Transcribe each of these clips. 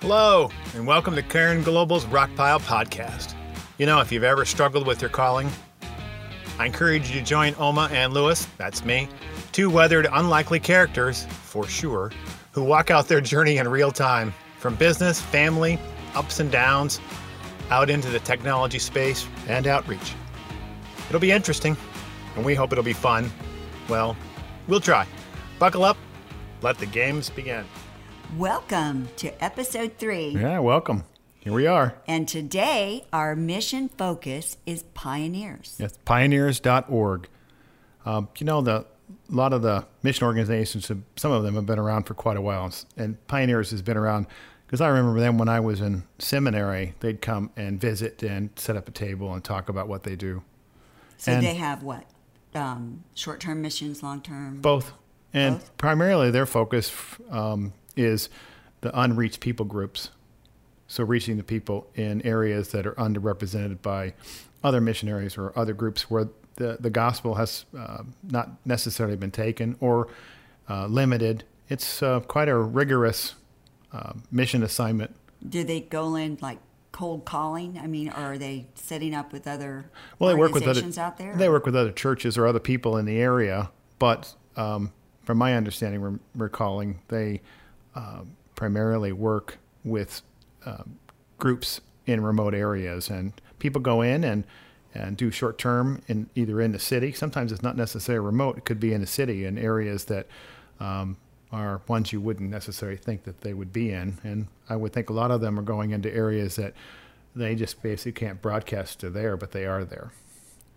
Hello, and welcome to Cairn Globel's Rockpile Podcast. You know, if you've ever struggled with your calling, I encourage you to join Oma and Lewis, that's me, two weathered, unlikely characters, for sure, who walk out their journey in real time from business, family, ups and downs, out into the technology space and outreach. It'll be interesting, and we hope it'll be fun. Well, we'll try. Buckle up, let the games begin. Welcome to episode three. Yeah, welcome. Here we are. And today, our mission focus is pioneers. Yes, pioneers.org. Um, you know, the, a lot of the mission organizations, some of them have been around for quite a while, and Pioneers has been around because I remember them when I was in seminary. They'd come and visit and set up a table and talk about what they do. So And- they have what? Um, short term missions, long term? Both. And Both? primarily their focus um, is the unreached people groups. So reaching the people in areas that are underrepresented by other missionaries or other groups where the, the gospel has uh, not necessarily been taken or uh, limited. It's uh, quite a rigorous uh, mission assignment. Do they go in like cold calling? I mean, or are they setting up with other Well, they work with other out there? They work with other churches or other people in the area, but um, from my understanding, recalling they uh, primarily work with um, groups in remote areas, and people go in and and do short term in either in the city. Sometimes it's not necessarily remote; it could be in the city in areas that. Um, are ones you wouldn't necessarily think that they would be in, and I would think a lot of them are going into areas that they just basically can't broadcast to there, but they are there.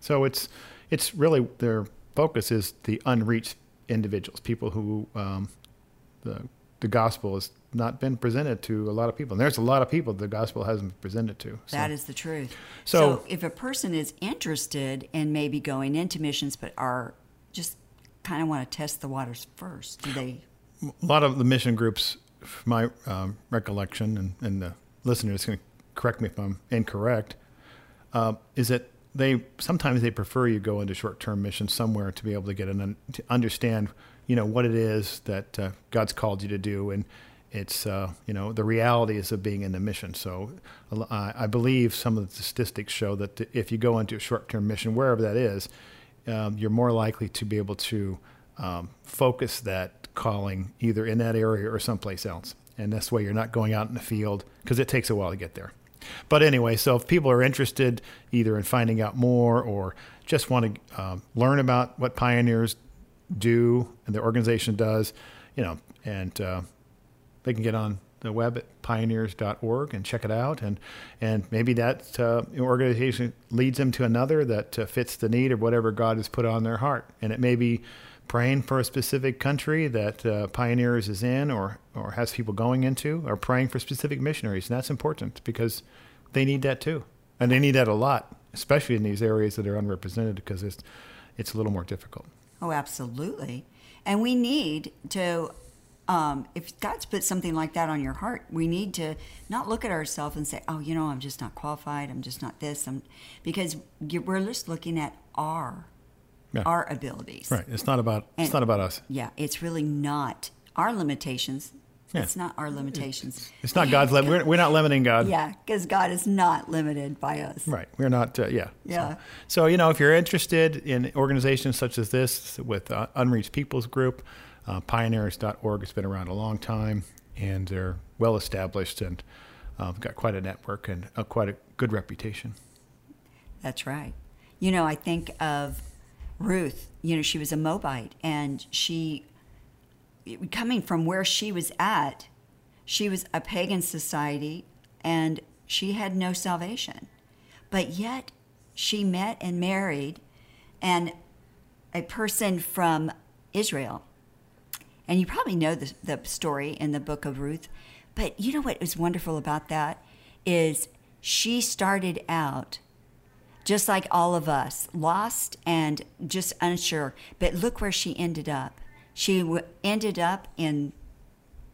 So it's it's really their focus is the unreached individuals, people who um, the the gospel has not been presented to a lot of people. And there's a lot of people the gospel hasn't been presented to. So, That is the truth. So- So, if a person is interested in maybe going into missions, but are just kind of want to test the waters first, do they? a lot of the mission groups, from my um, recollection, and, and the listeners can correct me if I'm incorrect, uh, is that they sometimes they prefer you go into short-term missions somewhere to be able to get an un- to understand, you know, what it is that uh, God's called you to do, and it's uh, you know the realities of being in the mission. So uh, I believe some of the statistics show that if you go into a short-term mission, wherever that is, um, you're more likely to be able to um, focus that calling either in that area or someplace else. And this way you're not going out in the field because it takes a while to get there. But anyway, so if people are interested either in finding out more or just want to um, learn about what pioneers do and the organization does, you know, and uh, they can get on the web at pioneers.org and check it out. And, and maybe that uh, organization leads them to another that uh, fits the need of whatever God has put on their heart. And it may be praying for a specific country that uh, Pioneers is in or, or has people going into, or praying for specific missionaries. And that's important because they need that too. And they need that a lot, especially in these areas that are unrepresented because it's, it's a little more difficult. Oh, absolutely. And we need to, um, if God's put something like that on your heart, we need to not look at ourselves and say, oh, you know, I'm just not qualified. I'm just not this. I'm, because we're just looking at our, Yeah. our abilities. Right. It's not about, it's not about us. Yeah, it's really not our limitations. Yeah. It's not our limitations. It's not God's, limit. we're, we're not limiting God. Yeah, because God is not limited by us. Right. We're not, uh, yeah. Yeah. So, so, you know, if you're interested in organizations such as this with uh, Unreached Peoples Group, uh, pioneers.org has been around a long time and they're well established and uh, got quite a network and uh, quite a good reputation. That's right. You know, I think of Ruth. You know, she was a Moabite, and she, coming from where she was at, she was a pagan society, and she had no salvation. But yet, she met and married, and a person from Israel. And you probably know the, the story in the book of Ruth. But you know what is wonderful about that is she started out just like all of us, lost and just unsure. But look where she ended up. She w- ended up in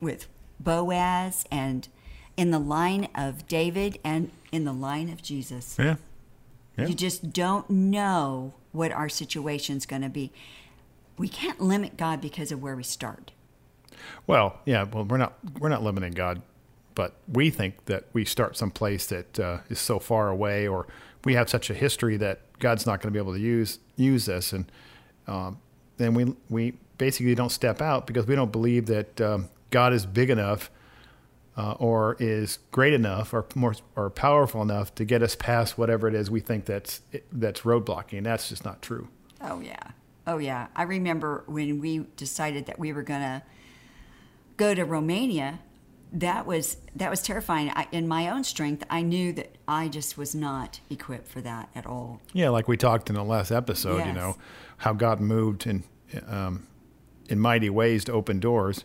with Boaz and in the line of David and in the line of Jesus. Yeah. Yeah. You just don't know what our situation's going to be. We can't limit God because of where we start. Well, yeah. Well, we're not we're not limiting God but we think that we start someplace that uh, is so far away, or we have such a history that God's not going to be able to use use this, and um, then we we basically don't step out because we don't believe that um, God is big enough uh, or is great enough or more or powerful enough to get us past whatever it is we think that's that's roadblocking. That's just not true. Oh yeah. Oh yeah. I remember when we decided that we were going to go to Romania, that was that was terrifying. I, in my own strength, I knew that I just was not equipped for that at all. Yeah, like we talked in the last episode, Yes. you know, how God moved and um, in mighty ways to open doors,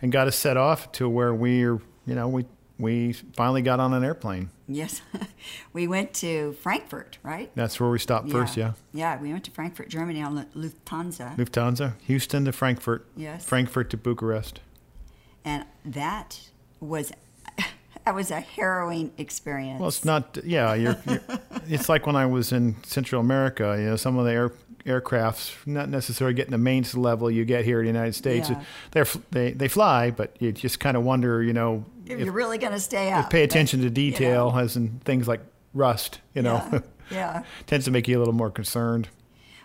and got us set off to where we're, you know, we we finally got on an airplane. Yes. we went to Frankfurt, right? That's where we stopped first. Yeah, Yeah, we went to Frankfurt, Germany on Lufthansa. Lufthansa, Houston to Frankfurt, Yes. Frankfurt to Bucharest. and that was that was a harrowing experience. Well, it's not. Yeah, you're, you're. it's like when I was in Central America. You know, some of the air, aircrafts not necessarily getting the maintenance level you get here in the United States. Yeah. They're they they fly, but you just kind of wonder. You know, if, if, you're really going to stay up, pay but, attention to you detail, know, as in things like rust. You know, Yeah, yeah. tends to make you a little more concerned.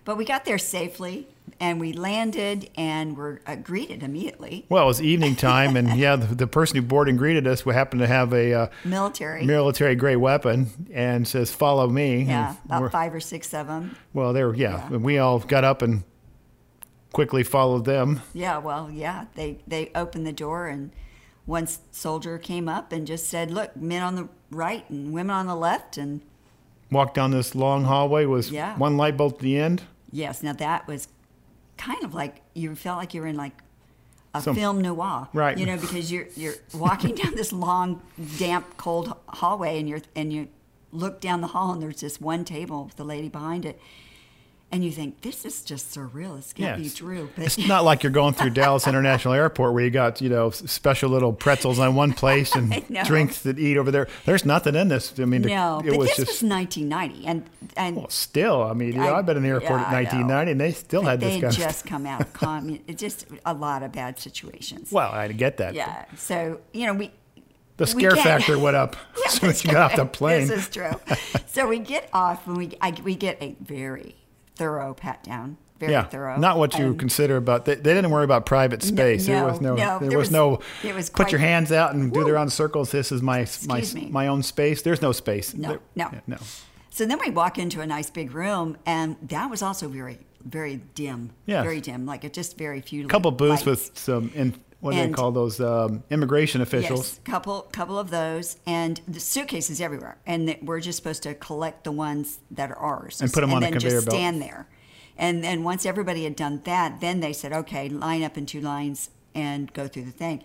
But we got there safely, and we landed, and were uh, greeted immediately. Well, it was evening time, and yeah, the, the person who boarded and greeted us would happen to have a uh, Military. military grade weapon and says, "Follow me." yeah, And about five or six of them. Well, they were, yeah. We all got up and quickly followed them. Yeah, well, yeah. They they opened the door, and one soldier came up and just said, "Look, men on the right and women on the left." And Walked down this long hallway with Yeah. one light bulb at the end. yes, now that was kind of like you felt like you were in like a Some- film noir, Right. You know, because you're you're walking down this long, damp, cold hallway, and you're and you look down the hall, and there's this one table with the lady behind it, and you think this is just surreal. This can't be Yes. true, but It's not like you're going through Dallas International Airport where you got, you know, special little pretzels on one place and drinks to eat over there. There's nothing in this. I mean, no, it but was this just was 1990, and and well, still. I mean, you know, I- I've been in the airport yeah, in 1990 and they still But had this they kind just come out of commun. It's just a lot of bad situations. Well, I get that. yeah. So you know we. The scare factor went up Yeah, as soon as you got off the plane. This is true. so we get off and we I, we get a very thorough pat down. Very yeah, thorough. not what you consider about. They, they didn't worry about private space. there no, was no. no, there, there was, was- no. it was put your hands out and do their own circles. This is my my me. my own space. There's no space. No, There- no. yeah, no. So then we walk into a nice big room, and that was also very, very dim. Yes. Very dim, like it just very few. A couple booths lights. with some. In, what do they call those? Um, immigration officials. Yes, couple couple of those, and the suitcases everywhere, and we're just supposed to collect the ones that are ours And put 'em on a then conveyor just belt. stand there. And then once everybody had done that, then they said, "Okay, line up in two lines and go through the thing."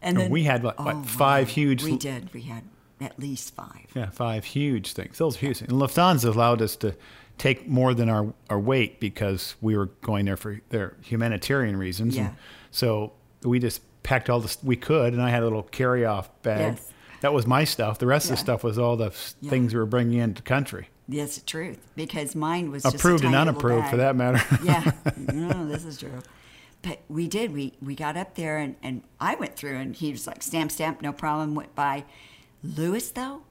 And And then we had, what, what, Oh, five wow. huge- We did. We had at least five. Yeah, five huge things. Those huge. Things. And Lufthansa allowed us to take more than our, our weight because we were going there for their humanitarian reasons. Yeah. And so we just packed all the we could, and I had a little carry off bag. Yes. That was my stuff. The rest of the stuff was all the Yeah. things we were bringing into the country. That's the truth, because mine was Approved and unapproved, for that matter. yeah, no, this is true. But we did. We we got up there, and, and I went through, and he was like, stamp, stamp, no problem. Went by. Lewis, though,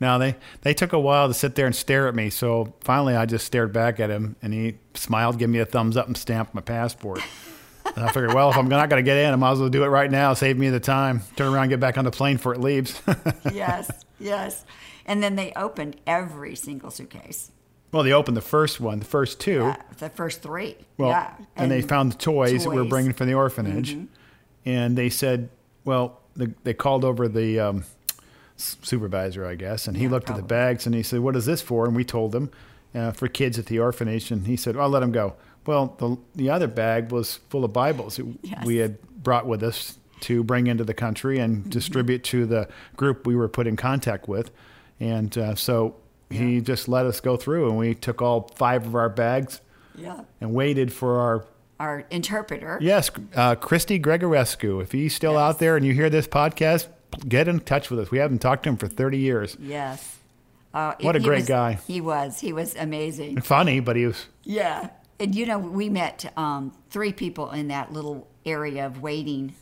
Now they they took a while to sit there and stare at me. So finally, I just stared back at him, and he smiled, gave me a thumbs up, and stamped my passport. and I figured, well, if I'm not going to get in, I might as well do it right now, save me the time. Turn around, get back on the plane before it leaves. yes, yes. And then they opened every single suitcase. well, they opened the first one, the first two. Yeah, the first three. Well, yeah, and, they found the toys, that we were toys. bringing from the orphanage, and they said, well, the, they called over the um, supervisor, I guess, and he Yeah, looked at the bags and he said, "What is this for?" And we told him uh, for kids at the orphanage, and he said, "I'll let them go." Well, the the other bag was full of Bibles that Yes. we had brought with us to bring into the country Mm-hmm. and distribute to the group we were put in contact with, and uh, so. He just let us go through, and we took all five of our bags Yeah. and waited for our Our interpreter. yes, uh, Christy Gregorescu. If he's still out there and you hear this podcast, get in touch with us. We haven't talked to him for 30 years. Yes. Uh, What a great was- guy. He was. He was amazing. Funny, but he was Yeah. And you know, we met um, three people in that little area of waiting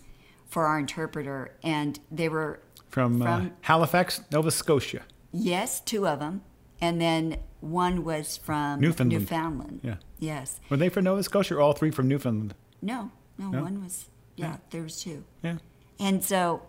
for our interpreter, and they were From, uh, Halifax, Nova Scotia. yes, two of them, and then one was from Newfoundland. Newfoundland. Yeah. Yes. Were they from Nova Scotia or all three from Newfoundland? No, no, No? one was. Yeah, there was two. Yeah. And so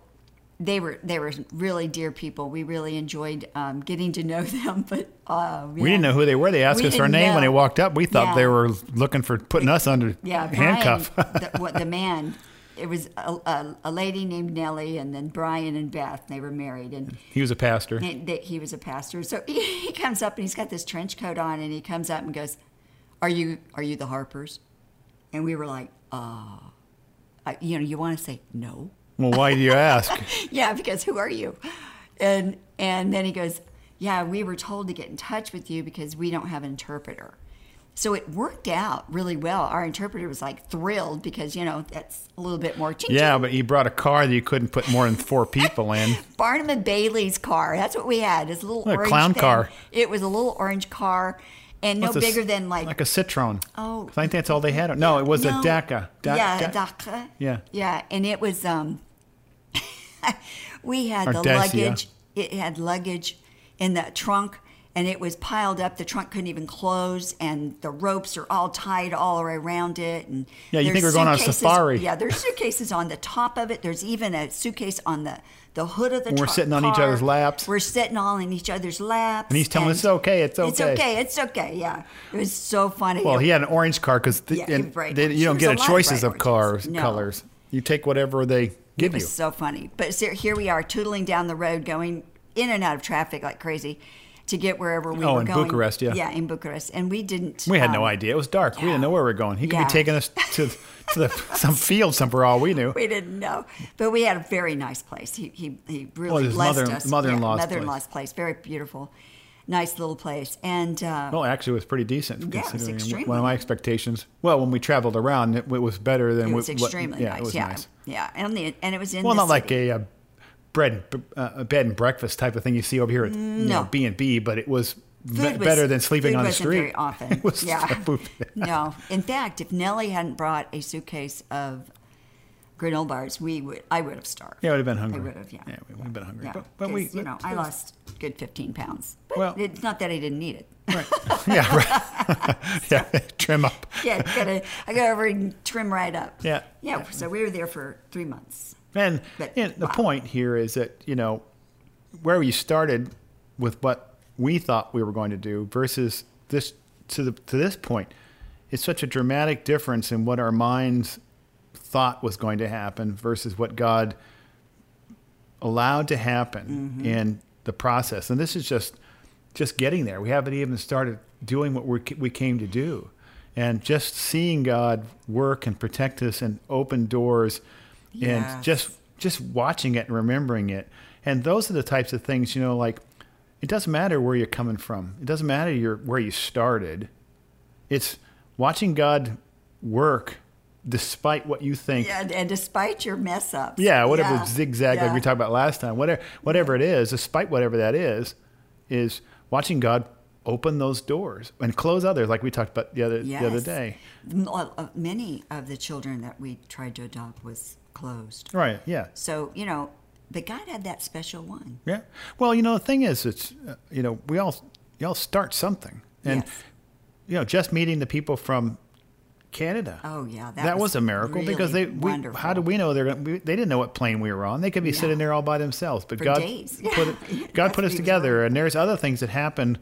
they were they were really dear people. We really enjoyed um, getting to know them. But uh, We didn't know who they were. They asked We us our name when they walked up. We thought Yeah. they were looking for putting us under Yeah, handcuff. Brian, the, what, the man. It was a, a, a lady named Nellie, and then Brian and Beth. They were married, and he was a pastor. they, he was a pastor. So he, he comes up and he's got this trench coat on, and he comes up and goes, "Are you are you the Harpers?" And we were like, "Uh, you know, you want to say no." Well, why do you ask? yeah, because who are you? And and then he goes, yeah, we were told to get in touch with you because we don't have an interpreter. So it worked out really well. Our interpreter was like thrilled because you know that's a little bit more. Ching, yeah, but you brought a car that you couldn't put more than four people in. Barnum and Bailey's car. That's what we had. This little What a orange clown thing. car. It was a little orange car, and no What's a bigger than like, like a Citroën. Oh. I think that's all they had. No, it was no, a Daca. Da- yeah, da- Daca. Yeah. yeah, and it was um. we had Or the Dacia. luggage. It had luggage in the trunk, and it was piled up. The trunk couldn't even close, and the ropes are all tied all around it. And Yeah, you think we're going on a safari. Yeah, there's suitcases on the top of it. There's even a suitcase on the the hood of the. And we're sitting on each other's laps. We're sitting all in each other's laps. And he's telling us, "It's okay, it's okay, It's okay." It's okay. Yeah, it was so funny. Well, he had an orange car because Yeah, he you don't get a a lot of choices of cars. No. colors. You take whatever they give It was you. so funny. But here we are, tootling down the road, going in and out of traffic like crazy to get wherever we Oh, were in going. Bucharest, yeah. Yeah, in Bucharest. And we didn't. We had um, no idea. It was dark. We didn't know where we were going. He could Yeah. be taking us to to the, some field somewhere, all we knew. We didn't know. But we had a very nice place. He, he, he really Well, his blessed mother- us. mother-in-law's yeah, mother-in-law's place. Very beautiful. Nice little place. And uh, Well, actually, it was pretty decent Yeah, considering extremely one of my expectations. Well, when we traveled around, it, it was better than it was what- extremely yeah, nice. It was yeah. nice. Yeah. And, the, and it was in Well, the not like city. a, bread, uh, bed and breakfast type of thing you see over here at you know, No. B and B, but it was be- was- better than sleeping on the street. Very often, yeah. no, in fact, if Nellie hadn't brought a suitcase of granola bars, we would. I would have starved. Yeah, I would have been hungry. I would have. Yeah. yeah, we would have been hungry. Yeah, But, but we, you know, I lost a good fifteen pounds. But Well- it's not that I didn't need it. Right. yeah, right. yeah, trim up. yeah, gotta, I got over and trim right up. Yeah. Yeah. So we were there for three months. And, and the wow. point here is that, you know, where we started with what we thought we were going to do versus this to the to this point, it's such a dramatic difference in what our minds thought was going to happen versus what God allowed to happen mm-hmm. in the process. And this is just just getting there. We haven't even started doing what we we came to do. And just seeing God work and protect us and open doors and just just watching it and remembering it. And those are the types of things, you know, like it doesn't matter where you're coming from. It doesn't matter your where you started. It's watching God work despite what you think Yeah, and, despite your mess ups. yeah, whatever zigzag like we talked about last time, whatever whatever it is, despite whatever that is, is watching God open those doors and close others, like we talked about the other the other day. Uh, Many of the children that we tried to adopt was closed. Right? Yeah. So you know, but God had that special one. Yeah. Well, you know, the thing is, it's uh, you know, we all you all start something, and Yes. you know, just meeting the people from Canada. Oh, yeah, that, that was, was a miracle because they. We, wonderful. how do we know they're? Gonna, we, they didn't know what plane we were on. They could be Yeah. sitting there all by themselves. But For God days. put it, God put us what he was together, and there's other things that happened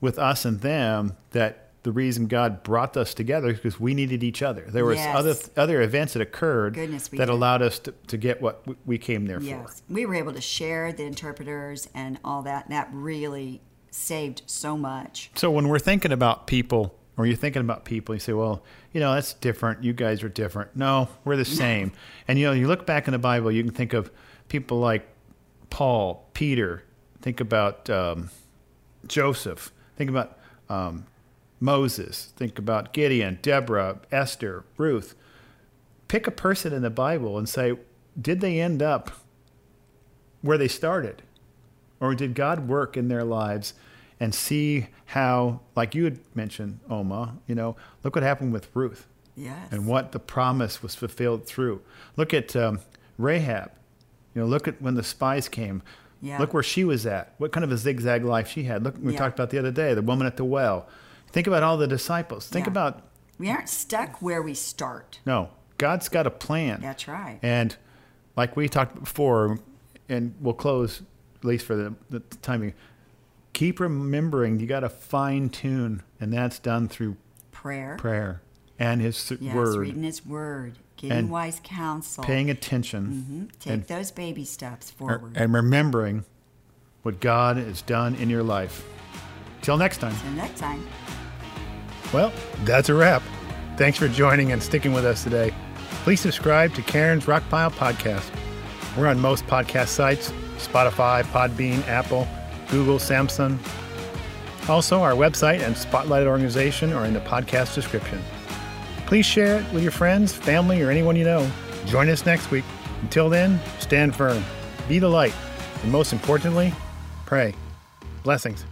with us and them that the reason God brought us together is because we needed each other. There was Yes. other other events that occurred Goodness, that did. allowed us to, to get what we- we came there for. Yes, we were able to share the interpreters and all that. And that really saved so much. So when we're thinking about people, or you're thinking about people, you say, "Well, you know, that's different. You guys are different." No, we're the same. and you know, you look back in the Bible, you can think of people like Paul, Peter. Think about um, Joseph. Think about um, Moses. Think about Gideon, Deborah, Esther, Ruth. Pick a person in the Bible and say, did they end up where they started? Or did God work in their lives and see how, like you had mentioned, Oma, you know, look what happened with Ruth Yes. and what the promise was fulfilled through. Look at um, Rahab. You know, look at when the spies came. Yeah. Look where she was at. What kind of a zigzag life she had. Look, we Yeah. talked about the other day, the woman at the well. Think about all the disciples. Think Yeah. about We aren't stuck where we start. no, God's got a plan. That's right. And like we talked before, and we'll close at least for the, the timing. Keep remembering you got to fine tune, and that's done through Prayer. prayer and His Yes, word, reading His Word, getting wise counsel. paying attention, Mhm. Take and, those baby steps forward. and remembering what God has done in your life. Till next time. Until next time. Well, that's a wrap. Thanks for joining and sticking with us today. Please subscribe to Cairn's Rockpile Podcast. We're on most podcast sites Spotify, Podbean, Apple, Google, Samsung. Also, our website and spotlighted organization are in the podcast description. Please share it with your friends, family, or anyone you know. Join us next week. Until then, stand firm, be the light, and most importantly, pray. Blessings.